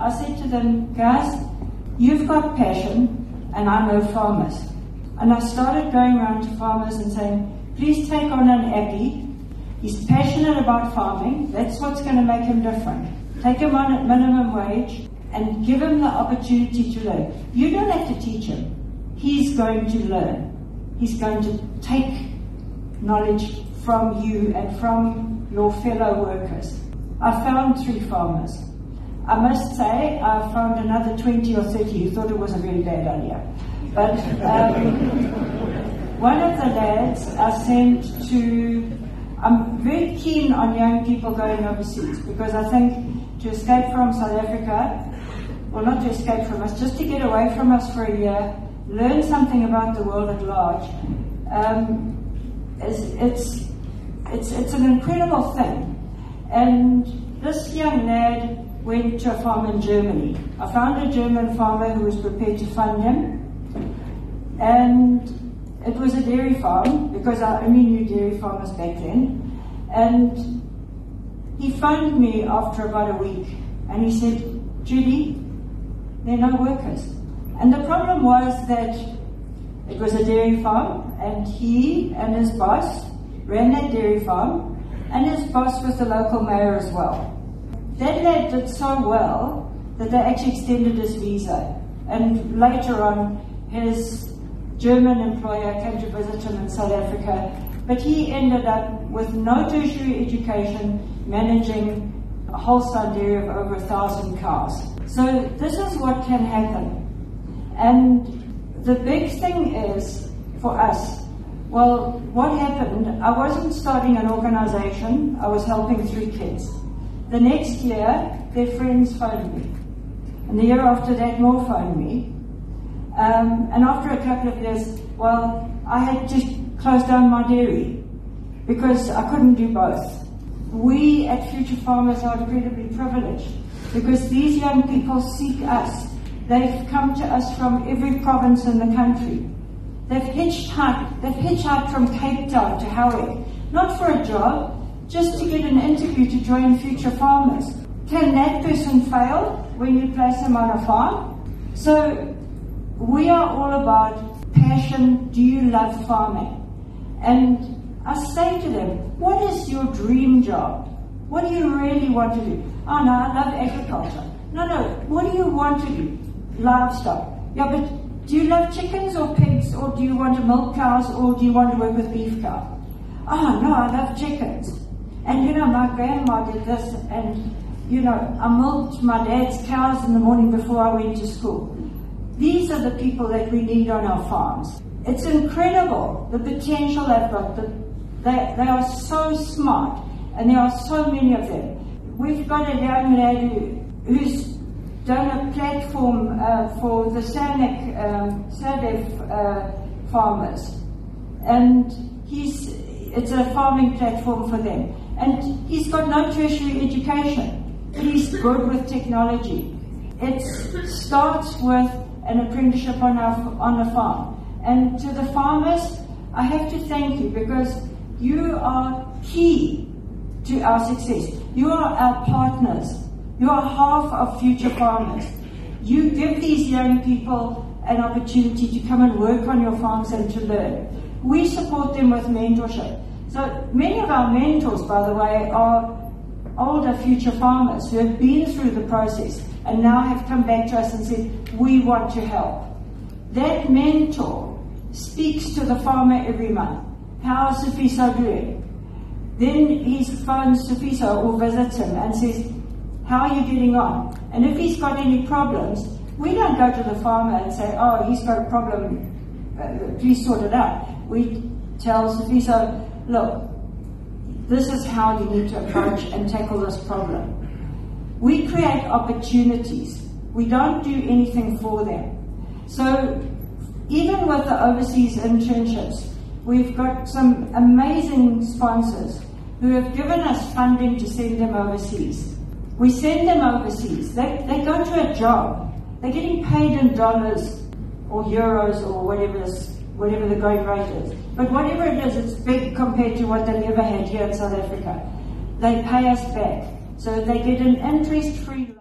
I said to them, guys, you've got passion and I know farmers. And I started going around to farmers and saying, please take on an Aggie. He's passionate about farming. That's what's going to make him different. Take him on at minimum wage and give him the opportunity to learn. You don't have to teach him. He's going to learn. He's going to take knowledge from you and from your fellow workers. I found three farmers. I must say, I found another 20 or 30 who thought it was a very bad idea. But um, one of the lads I sent to, I'm very keen on young people going overseas because I think to escape from South Africa, well, not to escape from us, just to get away from us for a year, learn something about the world at large, um, it's, it's, it's, it's an incredible thing. And this young lad went to a farm in Germany. I found a German farmer who was prepared to fund him. And it was a dairy farm because I only knew dairy farmers back then. And he phoned me after about a week and he said, Judy, there are no workers. And the problem was that it was a dairy farm and he and his boss ran that dairy farm and his boss was the local mayor as well. That lad did so well that they actually extended his visa. And later on, his German employer came to visit him in South Africa, but he ended up with no tertiary education, managing a Holstein dairy of over a thousand cows. So this is what can happen. And the big thing is for us, well, what happened, I wasn't starting an organization, I was helping three kids. The next year, their friends phoned me. And the year after that, more phoned me. Um, and after a couple of years, well, I had just closed down my dairy because I couldn't do both. We at Future Farmers are incredibly privileged because these young people seek us. They've come to us from every province in the country. They've hitchhiked, they've hitchhiked from Cape Town to Howick, not for a job, just to get an interview to join Future Farmers. Can that person fail when you place them on a farm? So we are all about passion. Do you love farming? And I say to them, what is your dream job? What do you really want to do? Oh no, I love agriculture. No, no, what do you want to do? Livestock. Yeah, but do you love chickens or pigs or do you want to milk cows or do you want to work with beef cow? Oh no, I love chickens. And you know, my grandma did this, and you know, I milked my dad's cows in the morning before I went to school. These are the people that we need on our farms. It's incredible the potential they've got. The, they, they are so smart, and there are so many of them. We've got a young lady who's done a platform uh, for the SANEC, um, uh, farmers, and he's it's a farming platform for them. And he's got no tertiary education, he's good with technology. It starts with an apprenticeship on, our, on a farm. And to the farmers, I have to thank you because you are key to our success. You are our partners. You are half of future farmers. You give these young people an opportunity to come and work on your farms and to learn. We support them with mentorship. So many of our mentors, by the way, are older future farmers who have been through the process and now have come back to us and said, we want to help. That mentor speaks to the farmer every month. How is Sifiso doing? Then he phones Sifiso or visits him and says, how are you getting on? And if he's got any problems, we don't go to the farmer and say, oh, he's got a problem, uh, please sort it out. We tell Visa, oh, look, this is how you need to approach and tackle this problem. We create opportunities. We don't do anything for them. So even with the overseas internships, we've got some amazing sponsors who have given us funding to send them overseas. We send them overseas. They, they go to a job. They're getting paid in dollars or euros or whatever whatever the going rate is. But whatever it is, it's big compared to what they've ever had here in South Africa. They pay us back. So they get an interest-free